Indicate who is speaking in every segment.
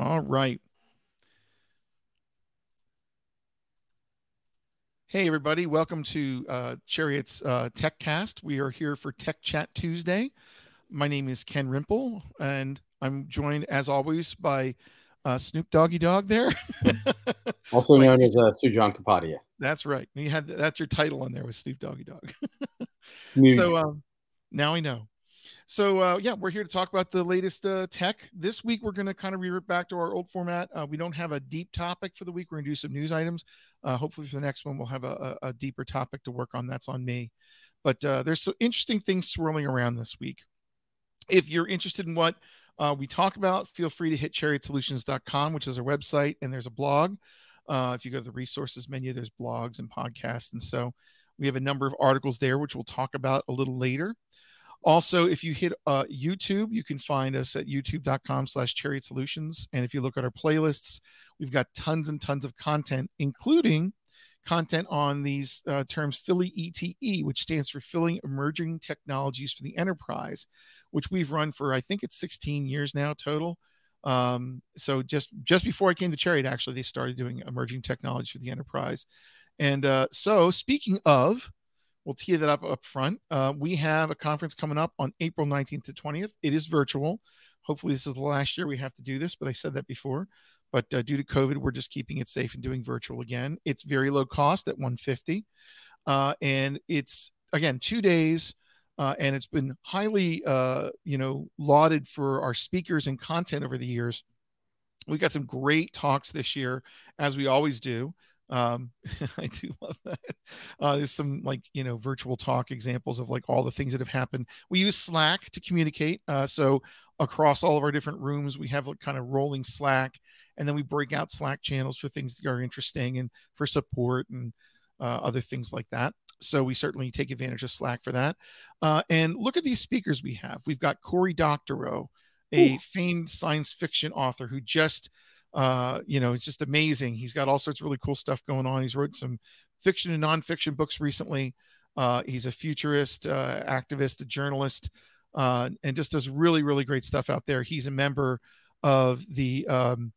Speaker 1: All right. Hey, everybody. Welcome to uh, Chariot's uh, Tech Cast. We are here for Tech Chat Tuesday. My name is Ken Rimple, and I'm joined, as always, by uh, Snoop Doggy Dogg there.
Speaker 2: also known as uh, Sujan Kapadia.
Speaker 1: That's right. You had that's your title on there with Snoop Doggy
Speaker 2: Dogg.
Speaker 1: So um, now I know. So uh, yeah, we're here to talk about the latest uh, tech. This week we're going to kind of revert back to our old format. Uh, we don't have a deep topic for the week. We're going to do some news items. Uh, hopefully for the next one we'll have a, a, deeper topic to work on. That's on me. But uh, there's some interesting things swirling around this week. If you're interested in what uh, we talk about, feel free to hit chariotsolutions.com, which is our website, and there's a blog. if you go to the resources menu, there's blogs and podcasts, and so we have a number of articles there, which we'll talk about a little later. Also, if you hit uh, YouTube, you can find us at youtube.com slash chariot solutions. And if you look at our playlists, we've got tons and tons of content, including content on these uh, terms Philly ETE, which stands for Philly Emerging Technologies for the Enterprise, which we've run for, I think it's 16 years now total. Um, so just just before I came to Chariot, actually, they started doing emerging technology for the enterprise. And uh, so, speaking of We'll tee that up up front. Uh, we have a conference coming up on April 19th to 20th. It is virtual. Hopefully, this is the last year we have to do this, but I said that before. But uh, due to COVID, we're just keeping it safe and doing virtual again. It's very low cost at 150, uh, and it's again two days. Uh, and it's been highly, uh, you know, lauded for our speakers and content over the years. We got some great talks this year, as we always do. Um, I do love that. Uh, there's some like you know virtual talk examples of like all the things that have happened. We use Slack to communicate. Uh, so across all of our different rooms, we have like kind of rolling Slack, and then we break out Slack channels for things that are interesting and for support and uh, other things like that. So we certainly take advantage of Slack for that. Uh, and look at these speakers we have. We've got Cory Doctorow, a Ooh. famed science fiction author who just uh, you know, it's just amazing. He's got all sorts of really cool stuff going on. He's wrote some fiction and nonfiction books recently. Uh, he's a futurist, uh, activist, a journalist, uh, and just does really, really great stuff out there. He's a member of the um,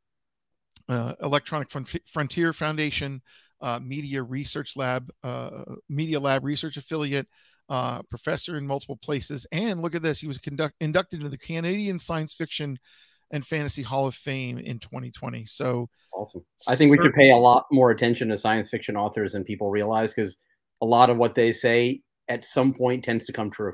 Speaker 1: uh, Electronic Frontier Foundation, uh, Media Research Lab, uh, Media Lab Research Affiliate, uh, professor in multiple places. And look at this, he was conduct- inducted into the Canadian Science Fiction and Fantasy Hall of Fame in 2020. So
Speaker 2: awesome. I think we should pay a lot more attention to science fiction authors than people realize because a lot of what they say at some point tends to come true.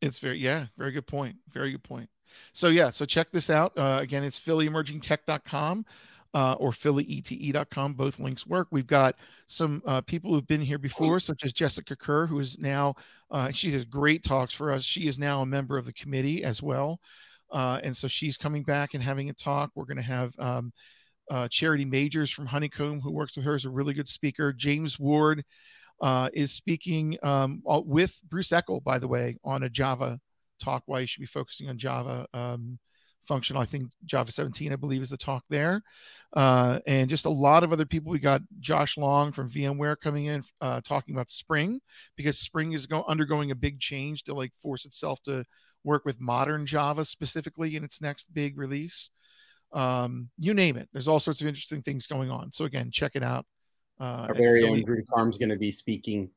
Speaker 1: It's very, yeah, very good point. Very good point. So, yeah, so check this out. Uh, again, it's phillyemergingtech.com. Uh, or phillyete.com. Both links work. We've got some uh, people who've been here before, such as Jessica Kerr, who is now, uh, she has great talks for us. She is now a member of the committee as well. Uh, and so she's coming back and having a talk. We're going to have um, uh, Charity Majors from Honeycomb, who works with her, is a really good speaker. James Ward uh, is speaking um, with Bruce Eckel, by the way, on a Java talk. Why you should be focusing on Java um, functional. I think Java 17, I believe, is the talk there, uh, and just a lot of other people. We got Josh Long from VMware coming in uh, talking about Spring because Spring is go- undergoing a big change to like force itself to work with modern Java specifically in its next big release. Um, you name it. There's all sorts of interesting things going on. So again, check it out.
Speaker 2: Uh, Our very own Rudy Karm's going to be speaking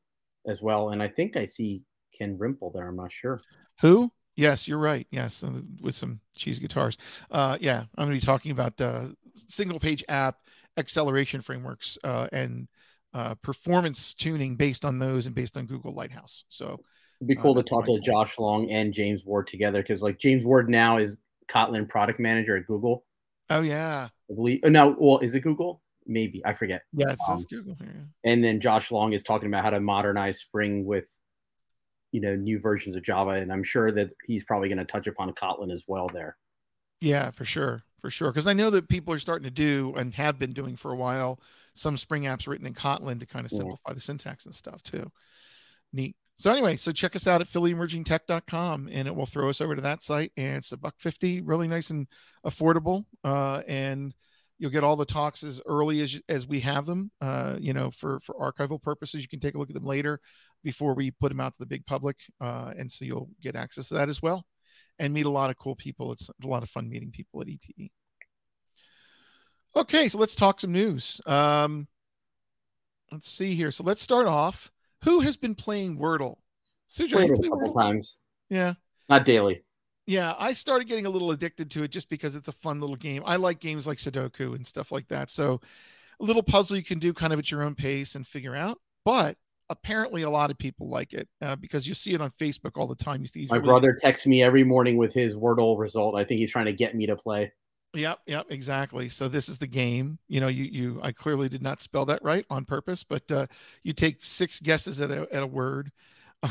Speaker 2: as well, and I think I see Ken Rimple there. I'm not sure.
Speaker 1: Who? Yes, you're right. Yes, with some cheese guitars. Uh, yeah, I'm going to be talking about uh, single page app acceleration frameworks uh, and uh, performance tuning based on those and based on Google Lighthouse. So
Speaker 2: It'd be uh, cool uh, to talk to Josh Long and James Ward together because like James Ward now is Kotlin product manager at Google.
Speaker 1: Oh yeah.
Speaker 2: I believe oh, no, well, is it Google? Maybe. I forget.
Speaker 1: Yeah, it's, um, Google.
Speaker 2: And then Josh Long is talking about how to modernize Spring with you know new versions of Java. And I'm sure that he's probably going to touch upon Kotlin as well there.
Speaker 1: Yeah, for sure. For sure. Because I know that people are starting to do and have been doing for a while some Spring apps written in Kotlin to kind of simplify yeah. the syntax and stuff too. Neat. So anyway, so check us out at phillyemergingtech.com and it will throw us over to that site. And it's a buck fifty, really nice and affordable. Uh, and you'll get all the talks as early as as we have them. Uh, you know, for for archival purposes, you can take a look at them later before we put them out to the big public. Uh, and so you'll get access to that as well, and meet a lot of cool people. It's a lot of fun meeting people at ETE. Okay, so let's talk some news. Um, let's see here. So let's start off. Who has been playing Wordle?
Speaker 2: Suja, Played it a couple Wordle? times.
Speaker 1: Yeah.
Speaker 2: Not daily.
Speaker 1: Yeah, I started getting a little addicted to it just because it's a fun little game. I like games like Sudoku and stuff like that. So a little puzzle you can do kind of at your own pace and figure out. But apparently a lot of people like it uh, because you see it on Facebook all the time. You see
Speaker 2: my really- brother texts me every morning with his Wordle result. I think he's trying to get me to play.
Speaker 1: Yep, yep, exactly. So this is the game. You know, you you I clearly did not spell that right on purpose, but uh, you take six guesses at a at a word.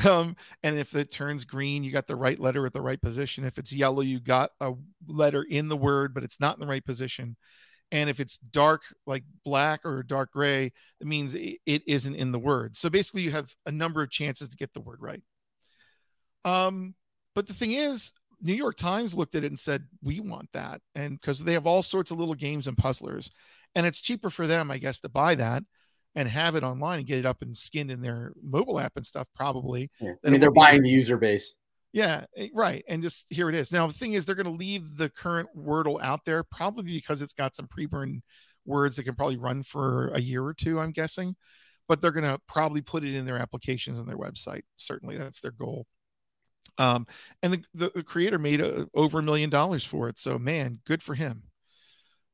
Speaker 1: Um, and if it turns green, you got the right letter at the right position. If it's yellow, you got a letter in the word, but it's not in the right position. And if it's dark, like black or dark gray, it means it isn't in the word. So basically, you have a number of chances to get the word right. Um, but the thing is, New York Times looked at it and said, "We want that," and because they have all sorts of little games and puzzlers, and it's cheaper for them, I guess, to buy that and have it online and get it up and skinned in their mobile app and stuff. Probably,
Speaker 2: yeah. I mean, they're buying the user base.
Speaker 1: Yeah, eh, right. And just here it is. Now, the thing is, they're going to leave the current Wordle out there probably because it's got some pre burned words that can probably run for a year or two, I'm guessing. But they're going to probably put it in their applications on their website. Certainly, that's their goal. Um, and the, the, the creator made a, over a million dollars for it. So, man, good for him.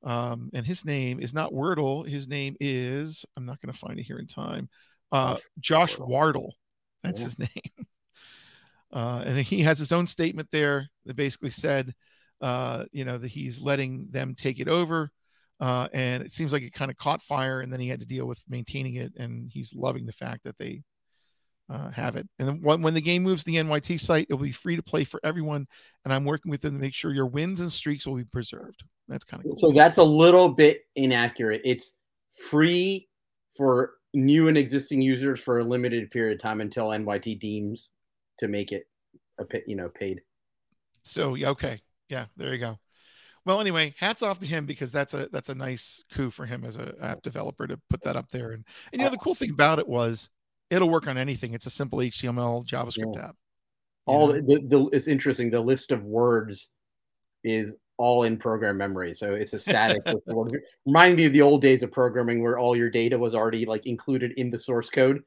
Speaker 1: Um, and his name is not Wordle. His name is, I'm not going to find it here in time, uh, Josh Wardle. That's his name. Uh, and he has his own statement there that basically said, uh, you know, that he's letting them take it over. Uh, and it seems like it kind of caught fire, and then he had to deal with maintaining it. And he's loving the fact that they uh, have it. And then when, when the game moves to the NYT site, it will be free to play for everyone. And I'm working with them to make sure your wins and streaks will be preserved. That's kind of cool.
Speaker 2: So that's a little bit inaccurate. It's free for new and existing users for a limited period of time until NYT deems to make it a you know paid.
Speaker 1: So yeah, okay, yeah, there you go. Well, anyway, hats off to him because that's a that's a nice coup for him as a app developer to put that up there. And and you know the cool thing about it was it'll work on anything. It's a simple HTML JavaScript yeah. app.
Speaker 2: All the, the it's interesting. The list of words is all in program memory. So it's a static Remind me of the old days of programming where all your data was already like included in the source code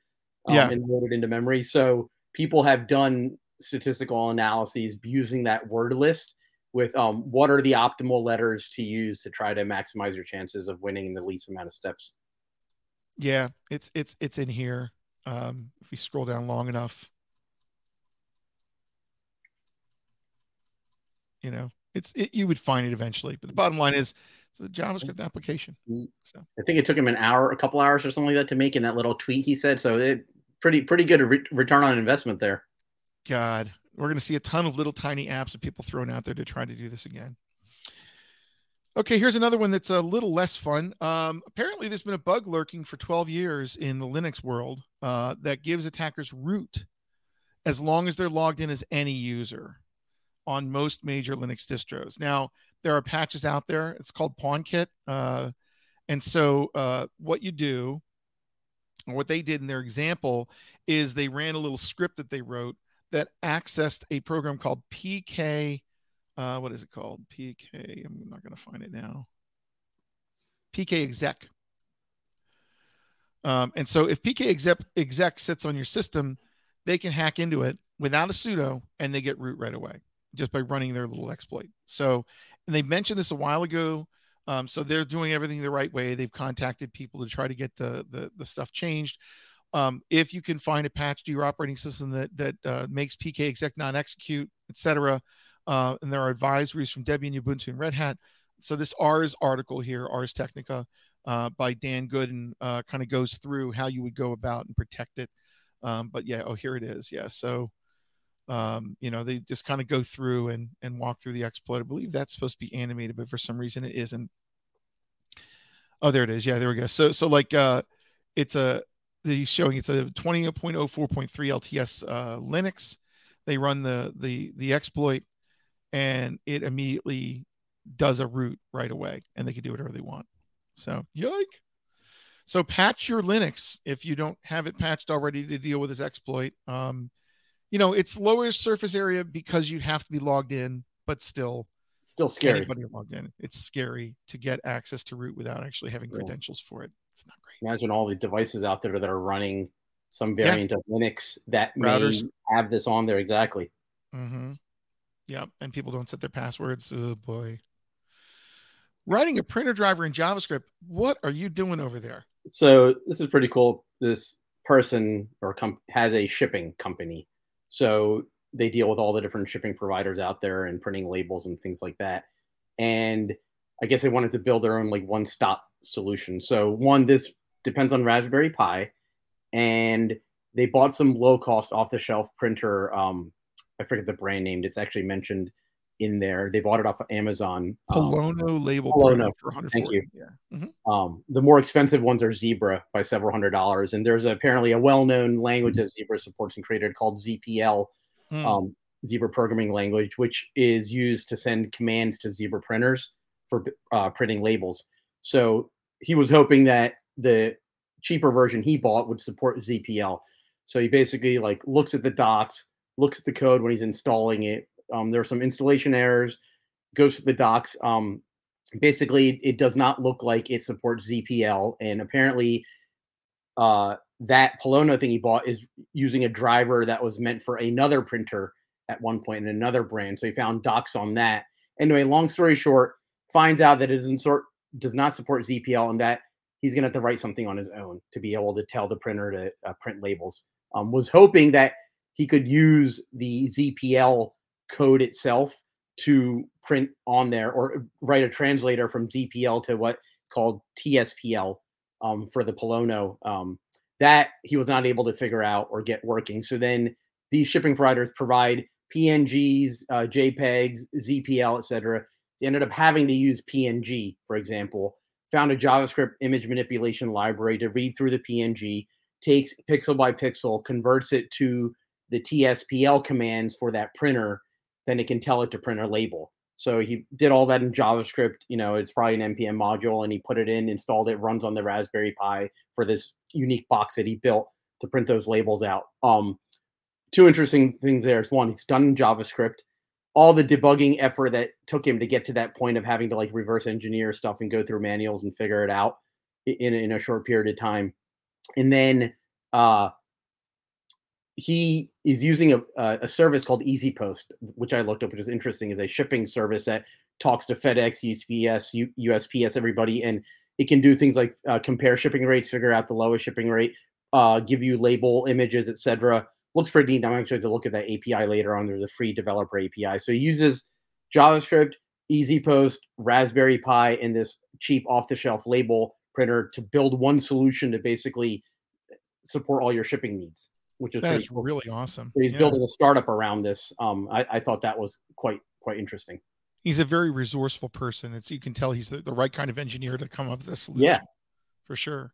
Speaker 2: um, yeah. and loaded into memory. So people have done statistical analyses using that word list with um, what are the optimal letters to use to try to maximize your chances of winning in the least amount of steps.
Speaker 1: Yeah, it's it's it's in here. Um, if we scroll down long enough, you know, it's it, you would find it eventually. But the bottom line is, it's a JavaScript application.
Speaker 2: So I think it took him an hour, a couple hours, or something like that to make in that little tweet he said. So it pretty pretty good re- return on investment there.
Speaker 1: God, we're going to see a ton of little tiny apps of people thrown out there to try to do this again. Okay, here's another one that's a little less fun. Um, apparently, there's been a bug lurking for 12 years in the Linux world uh, that gives attackers root as long as they're logged in as any user on most major Linux distros. Now, there are patches out there. It's called PwnKit. Uh, and so, uh, what you do, or what they did in their example, is they ran a little script that they wrote that accessed a program called PK. Uh, what is it called? PK. I'm not going to find it now. PK exec. Um, and so if PK exec, exec sits on your system, they can hack into it without a sudo and they get root right away just by running their little exploit. So, and they mentioned this a while ago. Um, so they're doing everything the right way. They've contacted people to try to get the, the, the stuff changed. Um, if you can find a patch to your operating system that that uh, makes PK exec not execute, etc., uh, and there are advisories from Debian, Ubuntu, and Red Hat. So this Ars article here, Ars Technica, uh, by Dan Goodin, uh, kind of goes through how you would go about and protect it. Um, but yeah, oh here it is. Yeah, so um, you know they just kind of go through and and walk through the exploit. I believe that's supposed to be animated, but for some reason it isn't. Oh, there it is. Yeah, there we go. So so like uh, it's a he's showing it's a 20.04.3 LTS uh, Linux. They run the the the exploit, and it immediately does a root right away, and they can do whatever they want. So yike. So patch your Linux if you don't have it patched already to deal with this exploit. Um, you know it's lower surface area because you have to be logged in, but still
Speaker 2: still scary.
Speaker 1: Anybody logged in, it's scary to get access to root without actually having
Speaker 2: Yeah.
Speaker 1: credentials for it. It's not great.
Speaker 2: Imagine all the devices out there that are running some variant of Linux that
Speaker 1: Routers.
Speaker 2: may have this on there. Exactly.
Speaker 1: Mm-hmm. Yep. And people don't set their passwords. Oh boy. Writing a printer driver in JavaScript. What are you doing over there?
Speaker 2: So this is pretty cool. This person or com- has a shipping company, so they deal with all the different shipping providers out there and printing labels and things like that. And I guess they wanted to build their own like one-stop solution. So one, this depends on Raspberry Pi, and they bought some low-cost off-the-shelf printer. Um, I forget the brand name. It's actually mentioned in there. They bought it off of Amazon. Um,
Speaker 1: Polono label
Speaker 2: Polono.
Speaker 1: for 140.
Speaker 2: Thank you.
Speaker 1: Yeah.
Speaker 2: um, the more expensive ones are Zebra by several hundred dollars, and there's apparently a well-known language that Zebra supports and created called ZPL,
Speaker 1: Hmm.
Speaker 2: um, Zebra programming language, which is used to send commands to Zebra printers for uh, printing labels. So he was hoping that the cheaper version he bought would support ZPL. So he basically like looks at the docs, looks at the code when he's installing it. Um, there are some installation errors, goes to the docs. Um, basically, it does not look like it supports ZPL, and apparently, uh, that Polono thing he bought is using a driver that was meant for another printer at one point in another brand. So he found docs on that. Anyway, long story short, finds out that it doesn't sort does not support ZPL and that he's going to have to write something on his own to be able to tell the printer to uh, print labels. Um, was hoping that he could use the ZPL code itself to print on there or write a translator from ZPL to what called TSPL um, for the Polono. Um, that he was not able to figure out or get working. So then these shipping providers provide PNGs, uh, JPEGs, ZPL, etc. They ended up having to use PNG, for example. Found a JavaScript image manipulation library to read through the PNG, takes pixel by pixel, converts it to the TSPL commands for that printer, then it can tell it to print a label. So he did all that in JavaScript. You know, it's probably an npm module, and he put it in, installed it, runs on the Raspberry Pi for this unique box that he built to print those labels out. Um, two interesting things there is one, he's done in JavaScript. All the debugging effort that took him to get to that point of having to like reverse engineer stuff and go through manuals and figure it out in, in a short period of time. And then uh, he is using a, a a service called Easy Post, which I looked up, which is interesting, is a shipping service that talks to FedEx, USPS, USPS, everybody, and it can do things like uh, compare shipping rates, figure out the lowest shipping rate, uh, give you label images, etc. Looks pretty neat. I'm actually going to look at that API later on. There's a free developer API, so he uses JavaScript, Easy Post, Raspberry Pi, and this cheap off-the-shelf label printer to build one solution to basically support all your shipping needs, which is
Speaker 1: That
Speaker 2: pretty
Speaker 1: is
Speaker 2: cool.
Speaker 1: really awesome.
Speaker 2: So he's
Speaker 1: Yeah.
Speaker 2: building a startup around this. Um, I, I thought that was quite quite interesting.
Speaker 1: He's a very resourceful person. It's you can tell he's the, the right kind of engineer to come up with this solution.
Speaker 2: Yeah.
Speaker 1: for sure.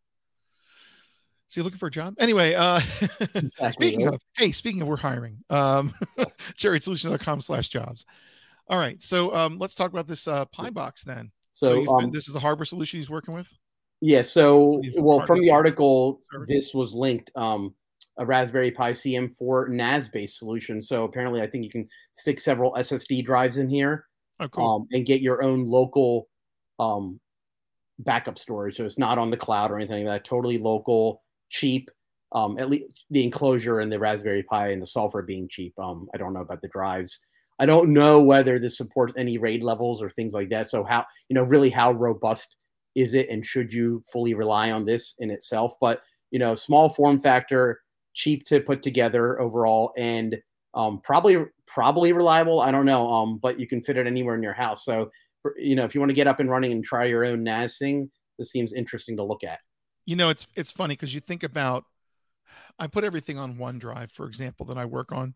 Speaker 1: Is he looking for a job? Anyway, uh
Speaker 2: Exactly,
Speaker 1: speaking of hey, speaking of we're hiring. Um chariotsolutions.com slash jobs. All right. So um let's talk about this uh Pi box then.
Speaker 2: So,
Speaker 1: been-
Speaker 2: um,
Speaker 1: this is the harbor solution he's working with.
Speaker 2: Yeah. So, well, from the article, this was linked. Um, a Raspberry Pi CM4 NAS-based solution. So apparently, I think you can stick several SSD drives in here
Speaker 1: Oh, cool.
Speaker 2: um, and get your own local um, backup storage. So it's not on the cloud or anything like that. Totally local, cheap. Um, at least the enclosure and the Raspberry Pi and the software being cheap. Um, I don't know about the drives. I don't know whether this supports any RAID levels or things like that. So how you know really how robust is it, and should you fully rely on this in itself? But you know, small form factor, cheap to put together overall, and um, probably probably reliable. I don't know, um, but you can fit it anywhere in your house. So you know, if you want to get up and running and try your own NAS thing, this seems interesting to look at.
Speaker 1: you know it's it's funny because you think about i put everything on onedrive for example that i work on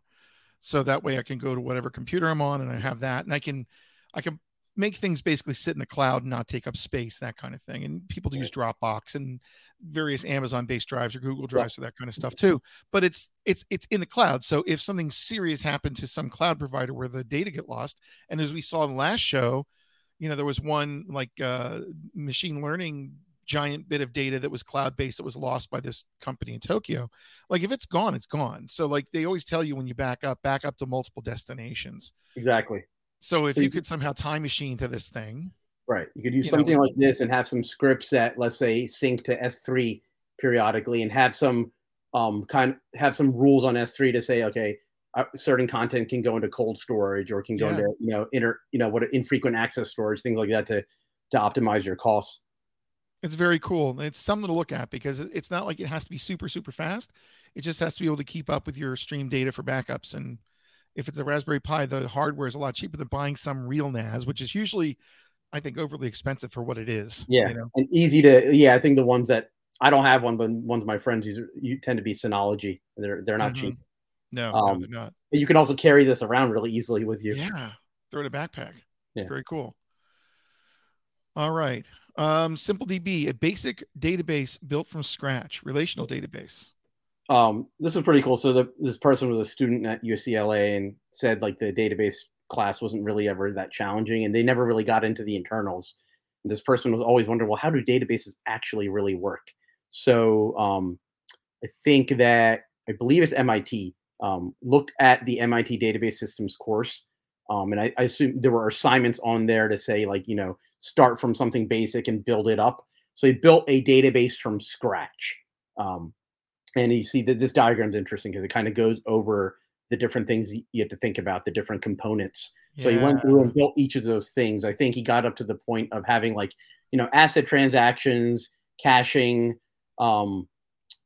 Speaker 1: so that way i can go to whatever computer i'm on and i have that and i can i can make things basically sit in the cloud and not take up space that kind of thing and people use dropbox and various amazon based drives or google drives for that kind of stuff too but it's it's it's in the cloud so if something serious happened to some cloud provider where the data get lost and as we saw in the last show you know there was one like uh machine learning giant bit of data that was cloud based that was lost by this company in Tokyo. Like if it's gone, it's gone. So like they always tell you when you back up, back up to multiple destinations.
Speaker 2: Exactly.
Speaker 1: So if
Speaker 2: So
Speaker 1: you,
Speaker 2: you
Speaker 1: could somehow time machine to this thing,
Speaker 2: Right. You could use
Speaker 1: You know-
Speaker 2: something like this and have some scripts that, let's say, sync to S3 periodically, and have some um kind have some rules on S3 to say, okay, uh, certain content can go into cold storage or can go
Speaker 1: Yeah.
Speaker 2: into you know inter you know what infrequent access storage, things like that to to optimize your costs.
Speaker 1: it's very cool. It's something to look at because it's not like it has to be super super fast. It just has to be able to keep up with your stream data for backups. And if it's a Raspberry Pi, the hardware is a lot cheaper than buying some real NAS, which is usually, I think, overly expensive for what it is.
Speaker 2: Yeah.
Speaker 1: You know?
Speaker 2: And easy to yeah, I think the ones that I don't have one, but ones my friends use you tend to be Synology. They're they're not
Speaker 1: Mhm.
Speaker 2: cheap.
Speaker 1: No,
Speaker 2: Um,
Speaker 1: no, they're not.
Speaker 2: But you can also carry this around really easily with you.
Speaker 1: Yeah. Throw it in a backpack.
Speaker 2: Yeah.
Speaker 1: Very cool. All right. Um, SimpleDB, a basic database built from scratch, relational database.
Speaker 2: Um, this was pretty cool. So the, this person was a student at UCLA and said like the database class wasn't really ever that challenging, and they never really got into the internals. And this person was always wondering, well, how do databases actually really work? So um, I think that I believe it's MIT um, looked at the MIT database systems course, um, and I, I assume there were assignments on there to say like you know start from something basic and build it up. So he built a database from scratch. Um, and you see that this diagram is interesting because it kind of goes over the different things you have to think about, the different components. So he went through and built each of those things. I think he got up to the point of having like, you know, ACID transactions, caching, um,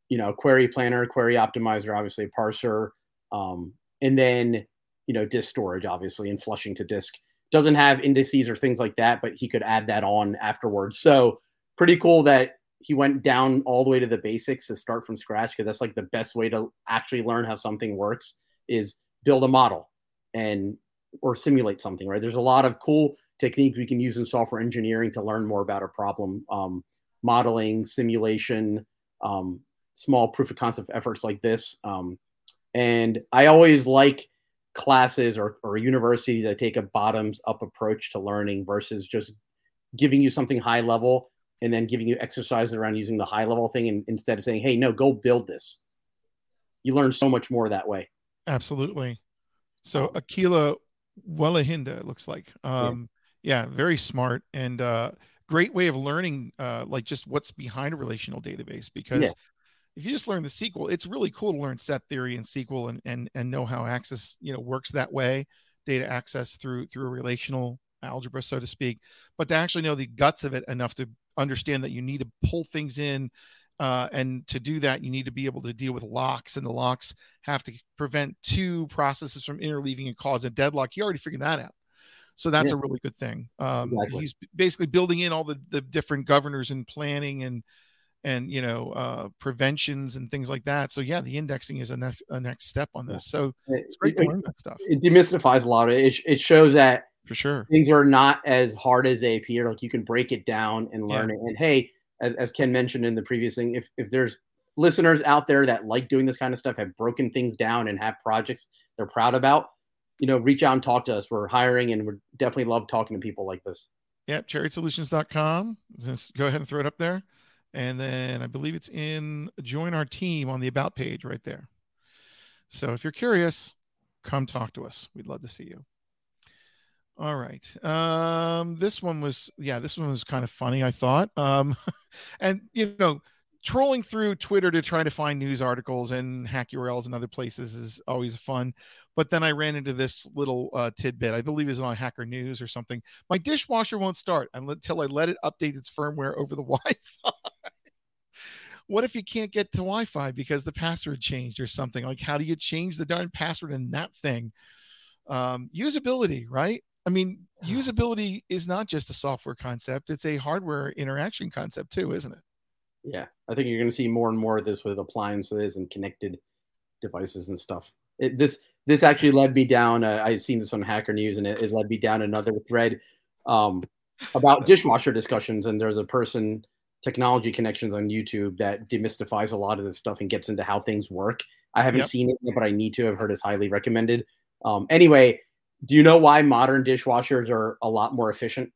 Speaker 2: you know, query planner, query optimizer, obviously a parser, um, and then you know, disk storage, obviously, and flushing to disk. Doesn't have indices or things like that, but he could add that on afterwards. So pretty cool that he went down all the way to the basics to start from scratch because that's like the best way to actually learn how something works is build a model and or simulate something right? There's a lot of cool techniques we can use in software engineering to learn more about a problem um, modeling simulation um, small proof of concept efforts like this um, and i always like classes or, or universities that take a bottoms up approach to learning versus just giving you something high level and then giving you exercises around using the high level thing and instead of saying hey no go build this you learn so much more that way
Speaker 1: Absolutely. So
Speaker 2: akila
Speaker 1: Aquila Welahinda, it looks like. Um, yeah. very smart and uh, great way of learning, uh, like just what's behind a relational database. Because
Speaker 2: Yeah.
Speaker 1: if you just learn the SQL, it's really cool to learn set theory and SQL and and and know how access you know works that way, data access through through a relational algebra, so to speak. But to actually know the guts of it enough to understand that you need to pull things in uh, and to do that, you need to be able to deal with locks, and the locks have to prevent two processes from interleaving and cause a deadlock. He already figured that out. So that's
Speaker 2: Yeah.
Speaker 1: a really good thing. Um,
Speaker 2: Exactly.
Speaker 1: He's basically building in all the, the different governors and planning and and you know uh, preventions and things like that. So yeah, the indexing is a next a next step on this. So it's great to
Speaker 2: it,
Speaker 1: learn that stuff
Speaker 2: it demystifies a lot of. It, it shows that
Speaker 1: for sure.
Speaker 2: things are not as hard as they appear. Like you can break it down and learn it. And hey, as, as Ken mentioned in the previous thing, if if there's listeners out there that like doing this kind of stuff, have broken things down and have projects they're proud about, you know, reach out and talk to us. We're hiring and we definitely love talking to people like this.
Speaker 1: Yep, chariotsolutions.com. Just go ahead and throw it up there. And then I believe it's in join our team on the about page right there. So if you're curious, come talk to us. We'd love to see you. All right. Um, this one was, yeah, this one was kind of funny, I thought. Um, and, you know, trolling through Twitter to try to find news articles and hack URLs and other places is always fun. But then I ran into this little uh, tidbit. I believe it was on Hacker News or something. My dishwasher won't start until I let it update its firmware over the Wi-Fi. what if you can't get to Wi-Fi because the password changed or something? Like, how do you change the darn password in that thing? Um, usability, right? I mean, usability is not just a software concept; it's a hardware interaction concept too, isn't it?
Speaker 2: Yeah, I think you're going to see more and more of this with appliances and connected devices and stuff. It, this this actually led me down. Uh, I had seen this on Hacker News, and it, it led me down another thread um, about dishwasher discussions. And there's a person, Technology Connections on YouTube, that demystifies a lot of this stuff and gets into how things work. I haven't
Speaker 1: Yep.
Speaker 2: seen it but I need to. I've heard it's highly recommended. Um, anyway, do you know why modern dishwashers are a lot more efficient?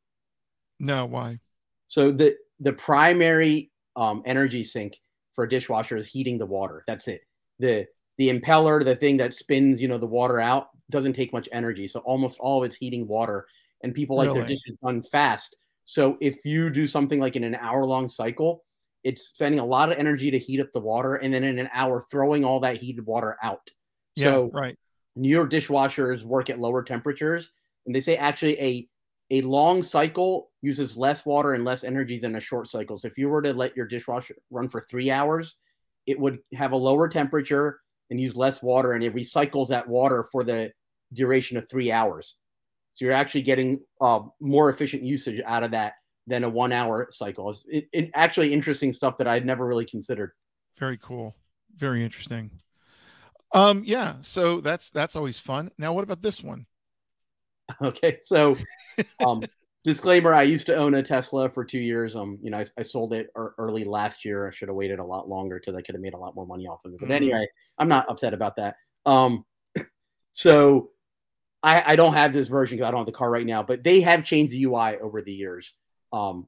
Speaker 1: No, why?
Speaker 2: So the the primary um, energy sink for a dishwasher is heating the water. That's it. The the impeller, the thing that spins, you know, the water out, doesn't take much energy. So almost all of it's heating water, and people like really? their dishes done fast. So if you do something like in an hour long cycle, it's spending a lot of energy to heat up the water, and then in an hour throwing all that heated water out. So
Speaker 1: yeah, right.
Speaker 2: New York dishwashers work at lower temperatures, and they say actually a a long cycle uses less water and less energy than a short cycle. So if you were to let your dishwasher run for three hours, it would have a lower temperature and use less water, and it recycles that water for the duration of three hours. So you're actually getting uh, more efficient usage out of that than a one hour cycle. It's it, it actually interesting stuff that I'd never really considered.
Speaker 1: Very cool. Very interesting. Um, yeah, so that's that's always fun. Now, what about this one?
Speaker 2: Okay, so um, disclaimer: I used to own a Tesla for two years. Um, you know, I, I sold it early last year. I should have waited a lot longer because I could have made a lot more money off of it. But mm-hmm. anyway, I'm not upset about that. Um, so I, I don't have this version because I don't have the car right now. But they have changed the UI over the years. Um,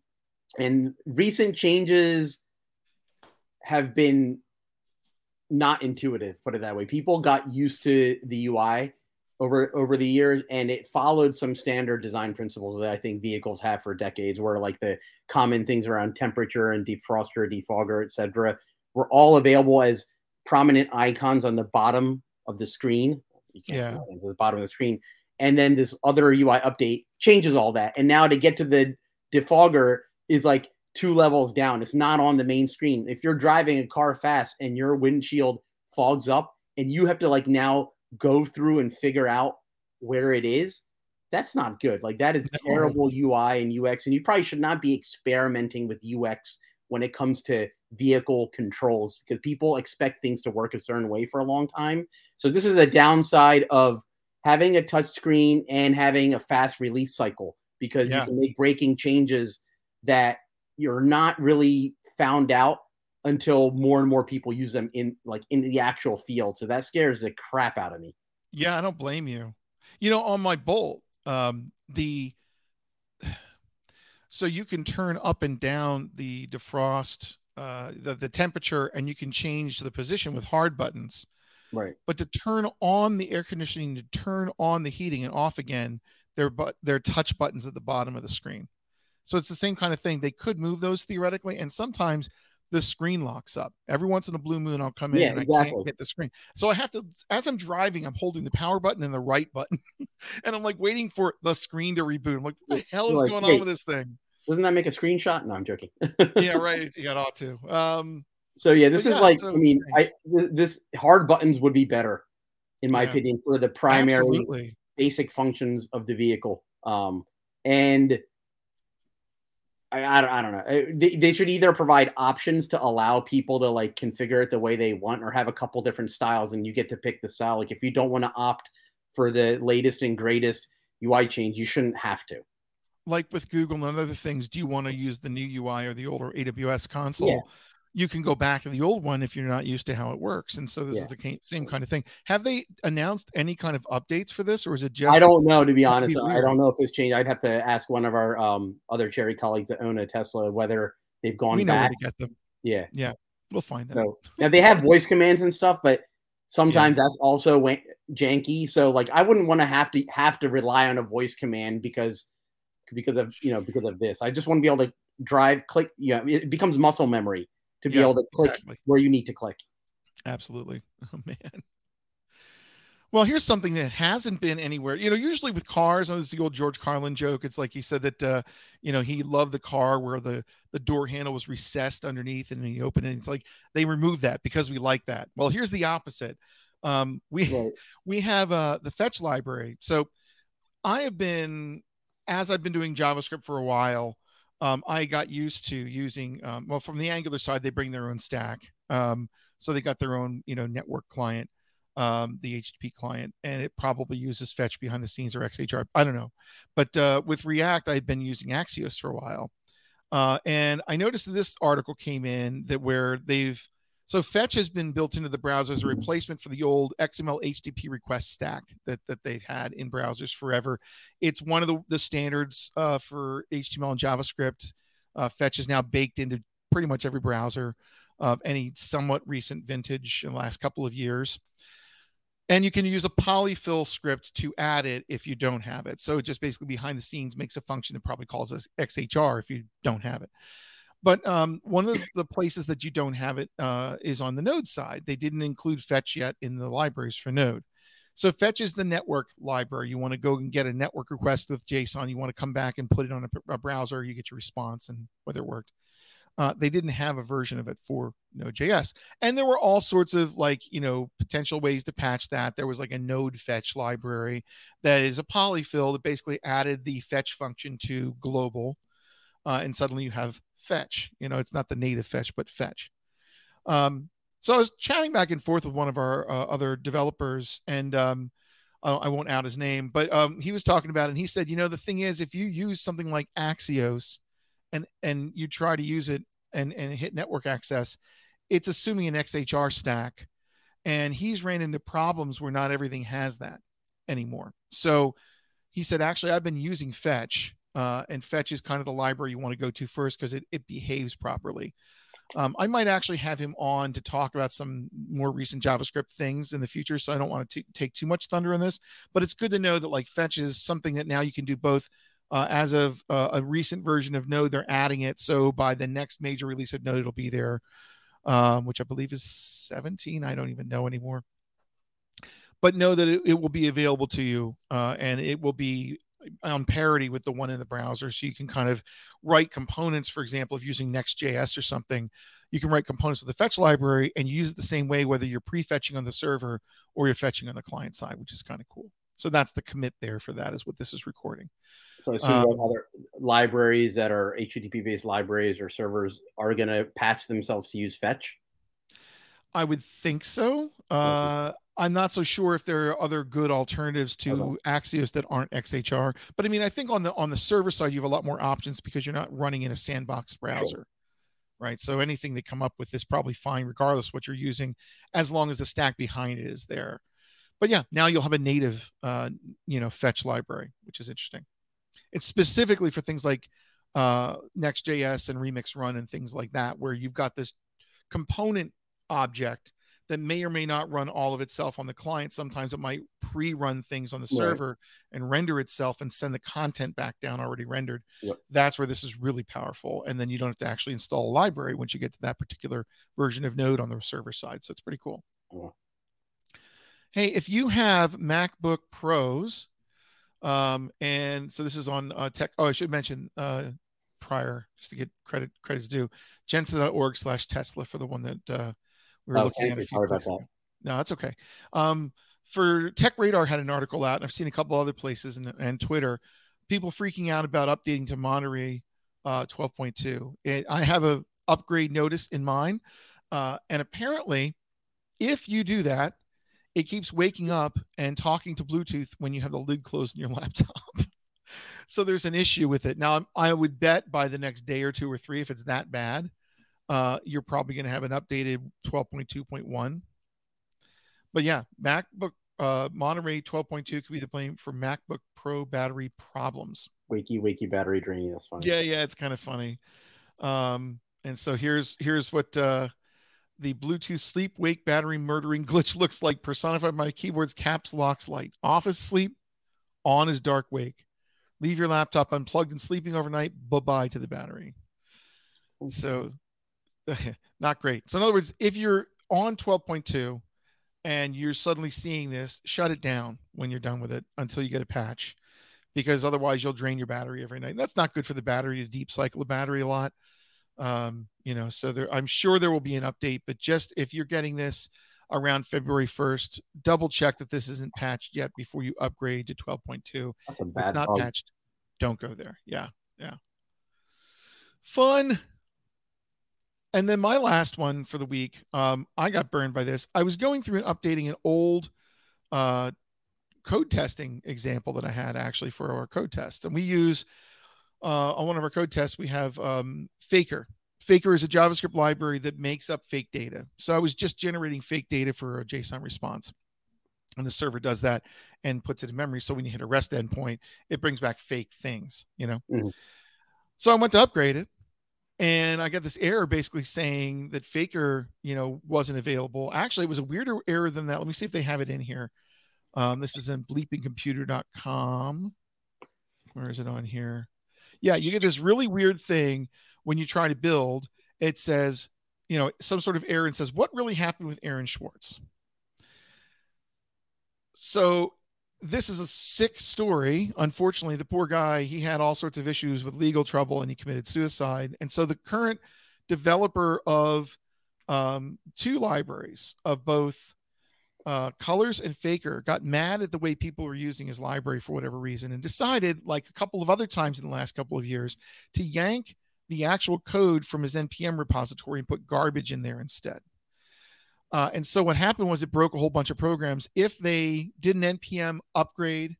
Speaker 2: and recent changes have been not intuitive, put it that way. People got used to the UI over over the years and it followed some standard design principles that I think vehicles have for decades where like the common things around temperature and defroster, defogger, etc. were all available as prominent icons on the bottom of the screen. You can't yeah. see the bottom of the screen. And then this other UI update changes all that. And now to get to the defogger is like two levels down. It's not on the main screen. If you're driving a car fast and your windshield fogs up and you have to like now go through and figure out where it is, that's not good. Like that is terrible UI and UX, and you probably should not be experimenting with UX when it comes to vehicle controls because people expect things to work a certain way for a long time. So this is a downside of having a touch screen and having a fast release cycle because yeah. you can make breaking changes that you're not really found out until more and more people use them in like in the actual field. So that scares the crap out of me.
Speaker 1: Yeah, I don't blame you. You know, on my bolt, um, the so you can turn up and down the defrost, uh, the, the temperature, and you can change the position with hard buttons.
Speaker 2: Right.
Speaker 1: But to turn on the air conditioning, to turn on the heating and off again, they're but they're touch buttons at the bottom of the screen. So it's the same kind of thing. They could move those theoretically, and sometimes the screen locks up. Every once in a blue moon, I'll come in yeah, and exactly. I can't hit the screen. So I have to, as I'm driving, I'm holding the power button and the right button, and I'm like waiting for the screen to reboot. I'm like, what the hell is like, going on with this thing?
Speaker 2: Doesn't that make a screenshot? No, I'm joking.
Speaker 1: yeah, right. You got ought to. Um,
Speaker 2: so yeah, this is yeah, like, so I mean, I this hard buttons would be better, in my yeah. opinion, for the primary Absolutely. basic functions of the vehicle. Um, and I, I, don't, I don't know. Uh, they, they should either provide options to allow people to like configure it the way they want or have a couple different styles and you get to pick the style. Like if you don't want to opt for the latest and greatest UI change, you shouldn't have to.
Speaker 1: Like with Google and other things, do you want to use the new UI or the older AWS console? Yeah you can go back to the old one if you're not used to how it works. And so this yeah. is the same kind of thing. Have they announced any kind of updates for this, or is it just?
Speaker 2: I don't know to be honest. I don't know if it's changed. I'd have to ask one of our um, other Chariot colleagues that own a Tesla whether they've gone
Speaker 1: we
Speaker 2: back.
Speaker 1: to get them.
Speaker 2: Yeah,
Speaker 1: yeah, we'll find that.
Speaker 2: So now they have voice commands and stuff, but sometimes yeah. that's also janky. So like, I wouldn't want to have to have to rely on a voice command because because of you know because of this. I just want to be able to drive, click. Yeah, you know, it becomes muscle memory to be able to click exactly. where you need to click.
Speaker 1: Absolutely. Oh man. Well, here's something that hasn't been anywhere. You know, usually with cars, oh, this is the old George Carlin joke. It's like he said that, uh, you know, he loved the car where the the door handle was recessed underneath, and he opened it. It's like they removed that because we like that. Well, here's the opposite. Um, we right. we have uh, the Fetch library. So I have been, as I've been doing JavaScript for a while, um, I got used to using um, well from the Angular side they bring their own stack, um, so they got their own you know network client, um, the HTTP client, and it probably uses Fetch behind the scenes or XHR. I don't know, but uh, with React I've been using Axios for a while, uh, and I noticed that this article came in that where they've so Fetch has been built into the browser as a replacement for the old XML HTTP request stack that, that they've had in browsers forever. It's one of the, the standards uh, for HTML and JavaScript. Uh, Fetch is now baked into pretty much every browser. of any somewhat recent vintage in the last couple of years. And you can use a polyfill script to add it if you don't have it. So it just basically behind the scenes makes a function that probably calls us XHR if you don't have it. But um, one of the places that you don't have it uh, is on the Node side. They didn't include Fetch yet in the libraries for Node. So Fetch is the network library. You want to go and get a network request with JSON. You want to come back and put it on a, a browser. You get your response and whether it worked. Uh, they didn't have a version of it for Node.js. And there were all sorts of like, you know, potential ways to patch that. There was like a node fetch library that is a polyfill that basically added the fetch function to global. Uh, and suddenly you have fetch. You know, it's not the native fetch, but fetch. Um, so I was chatting back and forth with one of our uh, other developers, and um, I won't out his name, but um, he was talking about it. And he said, you know, the thing is, if you use something like Axios, and and you try to use it and and hit network access, it's assuming an XHR stack, and he's ran into problems where not everything has that anymore. So he said, actually, I've been using Fetch, uh, and Fetch is kind of the library you want to go to first because it it behaves properly. Um, I might actually have him on to talk about some more recent JavaScript things in the future. So I don't want to t- take too much thunder on this, but it's good to know that like Fetch is something that now you can do both. Uh, as of uh, a recent version of Node, they're adding it. So by the next major release of Node, it'll be there, um, which I believe is 17. I don't even know anymore. But know that it, it will be available to you uh, and it will be on parity with the one in the browser. So you can kind of write components, for example, if using Next.js or something, you can write components with the fetch library and use it the same way, whether you're prefetching on the server or you're fetching on the client side, which is kind of cool. So that's the commit there for that is what this is recording.
Speaker 2: So I assume um, other libraries that are HTTP based libraries or servers are going to patch themselves to use fetch.
Speaker 1: I would think so. Uh, I'm not so sure if there are other good alternatives to Axios that aren't XHR. But I mean, I think on the on the server side, you have a lot more options because you're not running in a sandbox browser. Sure. Right. So anything they come up with is probably fine, regardless what you're using, as long as the stack behind it is there. But yeah, now you'll have a native uh, you know, fetch library, which is interesting. It's specifically for things like uh, Next.js and Remix Run and things like that, where you've got this component object that may or may not run all of itself on the client. Sometimes it might pre-run things on the right. server and render itself and send the content back down already rendered. Yep. That's where this is really powerful. And then you don't have to actually install a library once you get to that particular version of Node on the server side. So it's pretty cool. Yeah. Hey, if you have MacBook Pros, um, and so this is on uh, tech. Oh, I should mention uh, prior just to get credit credits due. Jensen.org slash Tesla for the one that uh, we were oh, looking at. Sorry about that. No, that's okay. Um, for Tech Radar had an article out, and I've seen a couple other places and, and Twitter, people freaking out about updating to Monterey uh, 12.2. I have a upgrade notice in mind, uh, and apparently, if you do that, it keeps waking up and talking to Bluetooth when you have the lid closed in your laptop. so there's an issue with it. Now, I would bet by the next day or two or three, if it's that bad, uh, you're probably going to have an updated 12.2.1. But yeah, MacBook uh, Monterey 12.2 could be the blame for MacBook Pro battery problems.
Speaker 2: Wakey, wakey battery draining. That's funny.
Speaker 1: Yeah, yeah, it's kind of funny. Um, and so here's here's what uh, the Bluetooth sleep wake battery murdering glitch looks like personified by keyboard's caps locks light. Office sleep, on is dark wake. Leave your laptop unplugged and sleeping overnight. Bye bye to the battery. So not great. So in other words, if you're on 12.2 and you're suddenly seeing this, shut it down when you're done with it until you get a patch, because otherwise you'll drain your battery every night. And That's not good for the battery to deep cycle the battery a lot. Um, you know, so there, I'm sure there will be an update, but just if you're getting this around February 1st, double check that this isn't patched yet before you upgrade to 12.2. If it's not bug. patched, don't go there. Yeah, yeah. Fun and then my last one for the week, um, I got burned by this. I was going through and updating an old uh, code testing example that I had actually for our code test, and we use uh, on one of our code tests we have um, Faker. Faker is a JavaScript library that makes up fake data. So I was just generating fake data for a JSON response. And the server does that and puts it in memory. So when you hit a REST endpoint, it brings back fake things, you know? Mm-hmm. So I went to upgrade it and I got this error basically saying that Faker, you know, wasn't available. Actually, it was a weirder error than that. Let me see if they have it in here. Um, this is in bleepingcomputer.com. Where is it on here? Yeah, you get this really weird thing when you try to build. It says, you know, some sort of error and says, what really happened with Aaron Swartz? So this is a sick story. Unfortunately, the poor guy, he had all sorts of issues with legal trouble and he committed suicide. And so the current developer of um, two libraries of both uh, Colors and Faker got mad at the way people were using his library for whatever reason and decided, like a couple of other times in the last couple of years, to yank the actual code from his NPM repository and put garbage in there instead. Uh, and so what happened was it broke a whole bunch of programs. If they did an npm upgrade,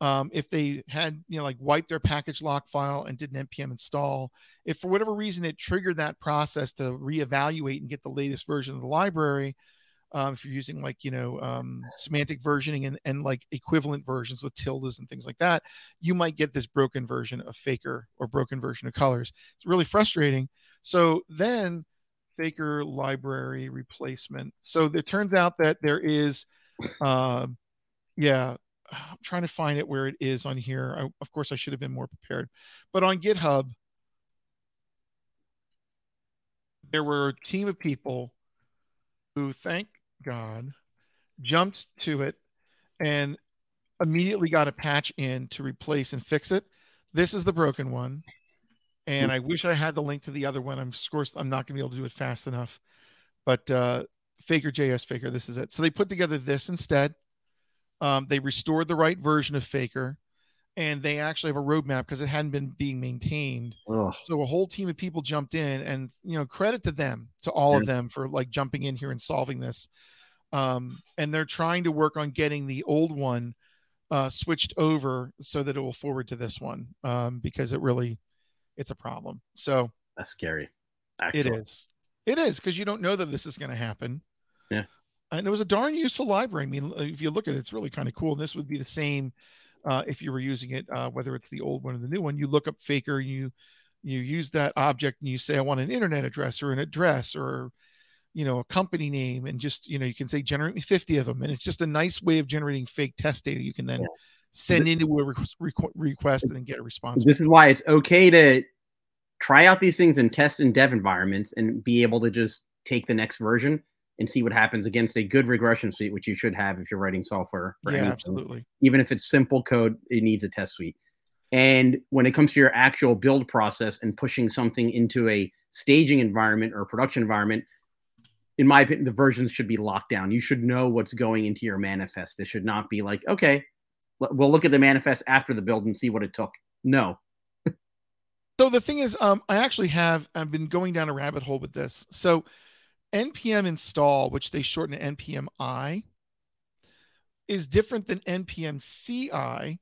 Speaker 1: um, if they had you know like wiped their package lock file and did an npm install, if for whatever reason it triggered that process to reevaluate and get the latest version of the library, um, if you're using like you know um, semantic versioning and, and like equivalent versions with tildes and things like that, you might get this broken version of Faker or broken version of Colors. It's really frustrating. So then Faker library replacement. So it turns out that there is, uh, yeah, I'm trying to find it where it is on here. I, of course, I should have been more prepared, but on GitHub, there were a team of people who, thank God, jumped to it and immediately got a patch in to replace and fix it. This is the broken one and I wish I had the link to the other one. I'm of course I'm not going to be able to do it fast enough, but uh, Faker JS Faker, this is it. So they put together this instead. Um, they restored the right version of Faker, and they actually have a roadmap because it hadn't been being maintained. Ugh. So a whole team of people jumped in, and you know credit to them, to all yeah. of them for like jumping in here and solving this. Um, and they're trying to work on getting the old one uh, switched over so that it will forward to this one um, because it really it's a problem. So
Speaker 2: that's scary.
Speaker 1: Actually. It is. It is because you don't know that this is going to happen.
Speaker 2: Yeah.
Speaker 1: And it was a darn useful library. I mean, if you look at it, it's really kind of cool. And this would be the same uh, if you were using it, uh, whether it's the old one or the new one. You look up Faker, you you use that object, and you say, "I want an internet address or an address or you know a company name," and just you know you can say, "Generate me 50 of them," and it's just a nice way of generating fake test data. You can then yeah send into a request and get a response.
Speaker 2: This is why it's okay to try out these things in test and dev environments and be able to just take the next version and see what happens against a good regression suite, which you should have if you're writing software.
Speaker 1: yeah, anything. absolutely.
Speaker 2: Even if it's simple code, it needs a test suite. And when it comes to your actual build process and pushing something into a staging environment or production environment, in my opinion, the versions should be locked down. You should know what's going into your manifest. It should not be like, okay, we'll look at the manifest after the build and see what it took. No.
Speaker 1: so the thing is, um, I actually have I've been going down a rabbit hole with this. So npm install, which they shorten to npm i, is different than npm ci.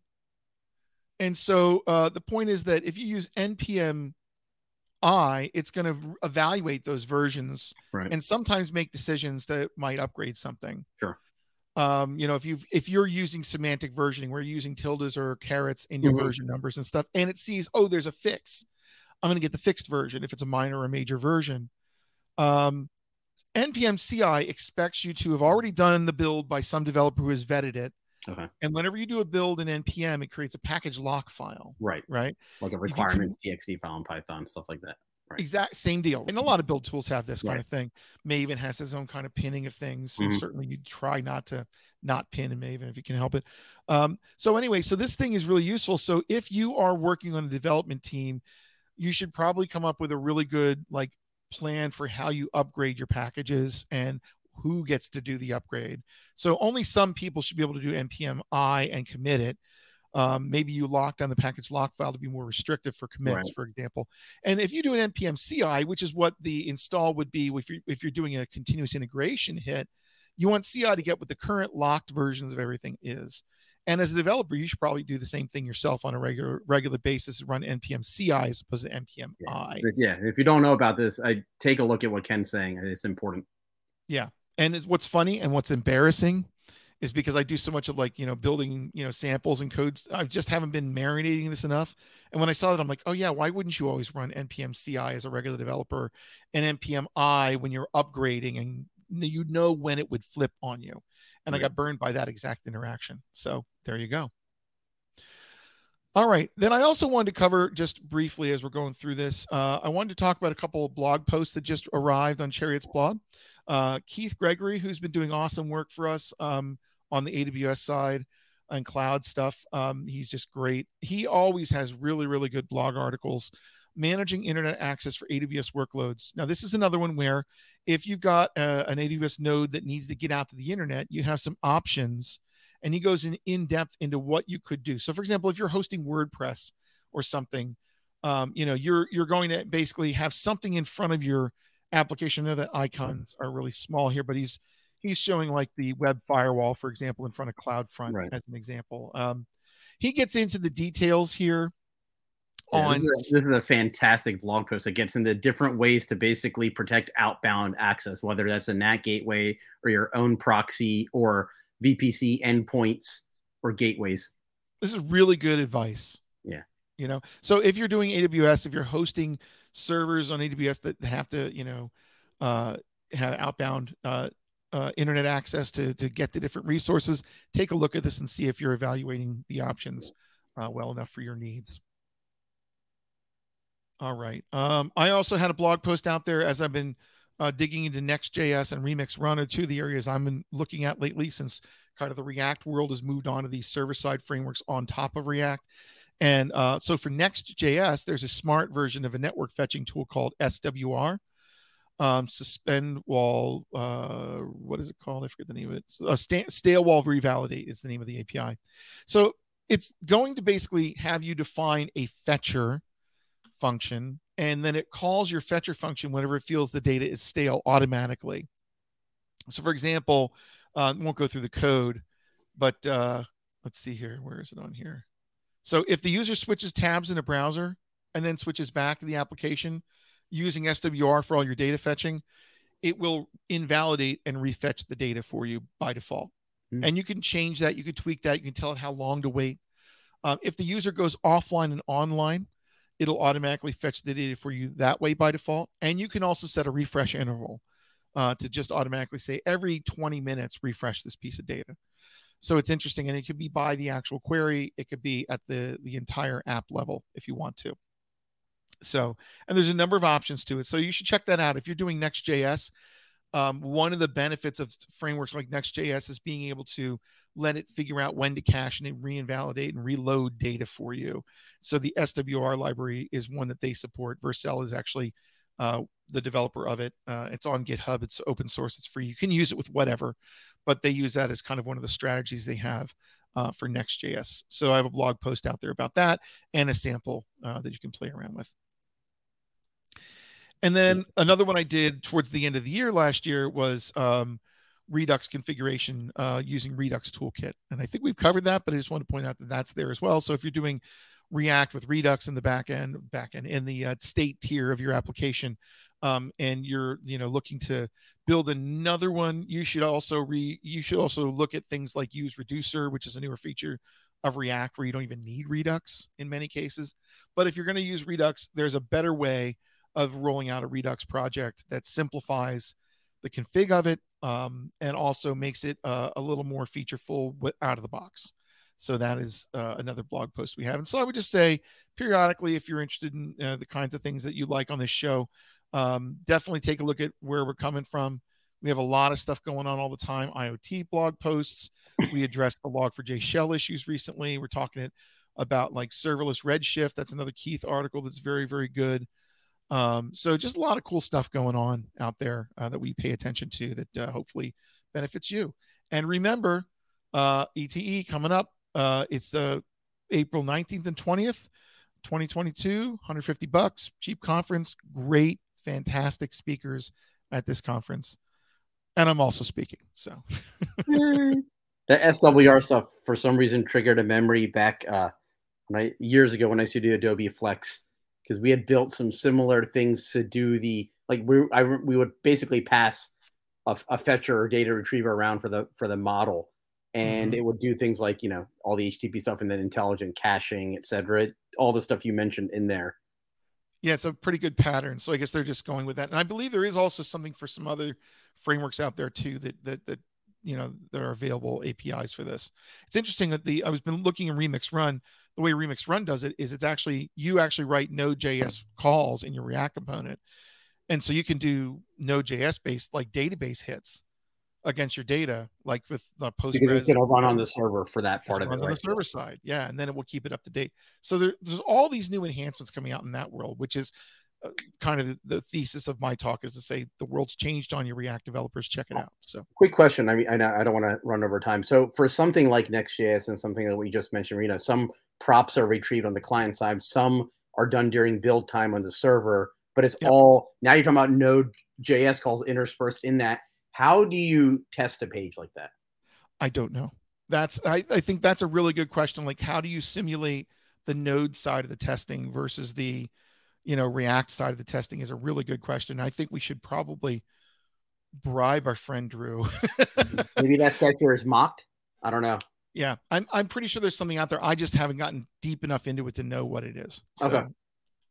Speaker 1: And so uh, the point is that if you use npm i, it's going to evaluate those versions
Speaker 2: right.
Speaker 1: and sometimes make decisions that might upgrade something.
Speaker 2: Sure
Speaker 1: um, you know, if you if you're using semantic versioning, we're using tildes or carets in your mm-hmm. version numbers and stuff, and it sees, oh, there's a fix. I'm going to get the fixed version if it's a minor or a major version. Um, npm CI expects you to have already done the build by some developer who has vetted it.
Speaker 2: Okay.
Speaker 1: And whenever you do a build in npm, it creates a package lock file.
Speaker 2: Right.
Speaker 1: Right.
Speaker 2: Like a requirements txt file in Python, stuff like that.
Speaker 1: Right. Exact same deal. And a lot of build tools have this right. kind of thing. Maven has its own kind of pinning of things. So mm-hmm. certainly you try not to not pin in Maven if you can help it. Um, so anyway, so this thing is really useful. So if you are working on a development team, you should probably come up with a really good like plan for how you upgrade your packages and who gets to do the upgrade. So only some people should be able to do npm i and commit it. Um, maybe you lock down the package lock file to be more restrictive for commits, right. for example. And if you do an npm CI, which is what the install would be if you're, if you're doing a continuous integration hit, you want CI to get what the current locked versions of everything is. And as a developer, you should probably do the same thing yourself on a regular regular basis. Run npm CI as opposed to npm
Speaker 2: i. Yeah. yeah, if you don't know about this, I take a look at what Ken's saying. It's important.
Speaker 1: Yeah, and what's funny and what's embarrassing is because I do so much of like, you know, building, you know, samples and codes. I just haven't been marinating this enough. And when I saw that, I'm like, oh yeah, why wouldn't you always run npm CI as a regular developer and npm I when you're upgrading and you know when it would flip on you. And right. I got burned by that exact interaction. So there you go. All right. Then I also wanted to cover just briefly as we're going through this. Uh, I wanted to talk about a couple of blog posts that just arrived on Chariot's blog. Uh, Keith Gregory, who's been doing awesome work for us um, on the AWS side and cloud stuff. Um, he's just great. He always has really, really good blog articles managing internet access for AWS workloads. Now, this is another one where if you've got a, uh, an AWS node that needs to get out to the internet, you have some options and he goes in in depth into what you could do. So, for example, if you're hosting WordPress or something, um, you know, you're you're going to basically have something in front of your application. I know that icons are really small here, but he's he's showing like the web firewall, for example, in front of CloudFront right. as an example. Um, he gets into the details here.
Speaker 2: Yeah, on this is, a, this is, a, fantastic blog post that gets into different ways to basically protect outbound access, whether that's a NAT gateway or your own proxy or VPC endpoints or gateways.
Speaker 1: This is really good advice.
Speaker 2: Yeah.
Speaker 1: You know, so if you're doing AWS, if you're hosting servers on AWS that have to, you know, uh, have outbound uh, uh, internet access to to get the different resources, take a look at this and see if you're evaluating the options uh, well enough for your needs. All right. Um, I also had a blog post out there as I've been uh, digging into Next.js and Remix Run are two of the areas I'm been looking at lately since kind of the React world has moved on to these server side frameworks on top of React. And uh, so for Next.js, there's a smart version of a network fetching tool called SWR. Um, suspend wall. uh, what is it called? I forget the name of it. Uh, stale while revalidate is the name of the API. So it's going to basically have you define a fetcher function and then it calls your fetcher function whenever it feels the data is stale automatically. So, for example, uh, won't go through the code, but uh, let's see here. Where is it on here? So, if the user switches tabs in a browser and then switches back to the application using SWR for all your data fetching, it will invalidate and refetch the data for you by default. Mm-hmm. And you can change that. You can tweak that. You can tell it how long to wait. Um, if the user goes offline and online, it'll automatically fetch the data for you that way by default. And you can also set a refresh interval uh, to just automatically say every 20 minutes, refresh this piece of data. So it's interesting. And it could be by the actual query, it could be at the, the entire app level if you want to. So, and there's a number of options to it. So you should check that out. If you're doing Next.js, um, one of the benefits of frameworks like Next.js is being able to let it figure out when to cache and reinvalidate and reload data for you. So the SWR library is one that they support. Vercel is actually uh, the developer of it. Uh, it's on GitHub. It's open source. It's free. You can use it with whatever, but they use that as kind of one of the strategies they have uh, for Next.js. So I have a blog post out there about that and a sample uh, that you can play around with. And then another one I did towards the end of the year last year was um, Redux configuration uh, using Redux Toolkit. And I think we've covered that, but I just want to point out that that's there as well. So if you're doing React with Redux in the back end, back end in the uh, state tier of your application, um, and you're you know looking to build another one, you should also re you should also look at things like useReducer, which is a newer feature of React where you don't even need Redux in many cases. But if you're going to use Redux, there's a better way of rolling out a Redux project that simplifies the config of it um, and also makes it uh, a little more featureful out of the box. So that is uh, another blog post we have. And so I would just say periodically, if you're interested in uh, the kinds of things that you like on this show, um, definitely take a look at where we're coming from. We have a lot of stuff going on all the time. IoT blog posts. We addressed the log4j shell issues recently. We're talking it about like serverless Redshift. That's another Keith article that's very, very good. Um, so just a lot of cool stuff going on out there uh, that we pay attention to that uh, hopefully benefits you. And remember, uh, ETE coming up. Uh, it's uh, April 19th and 20th, 2022, 150 bucks, cheap conference, great, fantastic speakers at this conference. And I'm also speaking. So
Speaker 2: the SWR stuff for some reason triggered a memory back uh, I, years ago when I used to do Adobe Flex because we had built some similar things to do the like we I, we would basically pass a, a, fetcher or data retriever around for the for the model and mm-hmm. it would do things like you know all the HTTP stuff and then intelligent caching, etc. All the stuff you mentioned in there.
Speaker 1: Yeah, it's a pretty good pattern. So I guess they're just going with that. And I believe there is also something for some other frameworks out there too that that that you know there are available APIs for this. It's interesting that the I was been looking in Remix Run. The way Remix Run does it is it's actually you actually write Node.js calls in your React component, and so you can do Node.js based like database hits against your data, like with the Postgres.
Speaker 2: Because it's going to run on the server for that part of it.
Speaker 1: On right? the server side, yeah, and then it will keep it up to date. So there, there's all these new enhancements coming out in that world, which is uh, kind of the, the, thesis of my talk is to say the world's changed on your React developers. Check it out. So,
Speaker 2: quick question. I mean, I, I don't want to run over time. So, for something like Next.js and something that we just mentioned, you know, some props are retrieved on the client side, some are done during build time on the server, but it's yep. all now you're talking about Node.js calls interspersed in that how do you test a page like that?
Speaker 1: I don't know. That's I, I think that's a really good question. Like, how do you simulate the node side of the testing versus the, you know, React side of the testing is a really good question. I think we should probably bribe our friend Drew.
Speaker 2: Maybe that sector is mocked. I don't know.
Speaker 1: Yeah, I'm I'm pretty sure there's something out there. I just haven't gotten deep enough into it to know what it is. So,
Speaker 2: okay.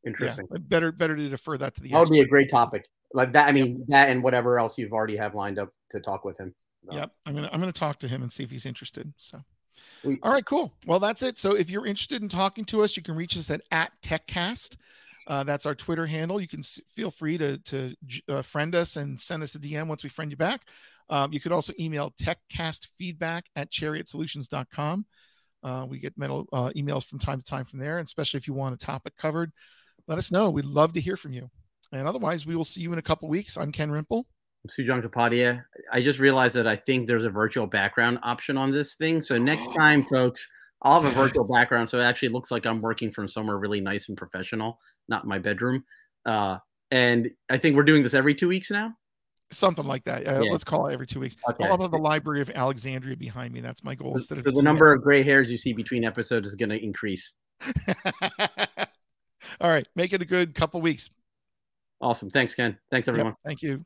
Speaker 2: Interesting.
Speaker 1: Yeah, better better to defer that to the.
Speaker 2: That would be a great topic like that. I mean, yep. that and whatever else you've already have lined up to talk with him.
Speaker 1: About. Yep, I'm gonna I'm gonna talk to him and see if he's interested. So, we, all right, cool. Well, that's it. So, if you're interested in talking to us, you can reach us at at TechCast. Uh, that's our Twitter handle. You can s- feel free to to uh, friend us and send us a DM once we friend you back. Um, you could also email techcastfeedback at chariotsolutions.com. Uh, we get metal uh, emails from time to time from there, and especially if you want a topic covered, let us know. We'd love to hear from you. And otherwise, we will see you in a couple weeks. I'm Ken Rimple.
Speaker 2: I'm Sujan Kapadia. I just realized that I think there's a virtual background option on this thing. So next time, folks, I'll have a virtual background. So it actually looks like I'm working from somewhere really nice and professional, not my bedroom. Uh, and I think we're doing this every two weeks now.
Speaker 1: Something like that. Uh, yeah. Let's call it every two weeks. Okay. I'll have the Library of Alexandria behind me. That's my goal.
Speaker 2: Instead of the number of gray hairs you see between episodes is going to increase.
Speaker 1: All right. Make it a good couple weeks.
Speaker 2: Awesome. Thanks, Ken. Thanks, everyone.
Speaker 1: Yep, thank you.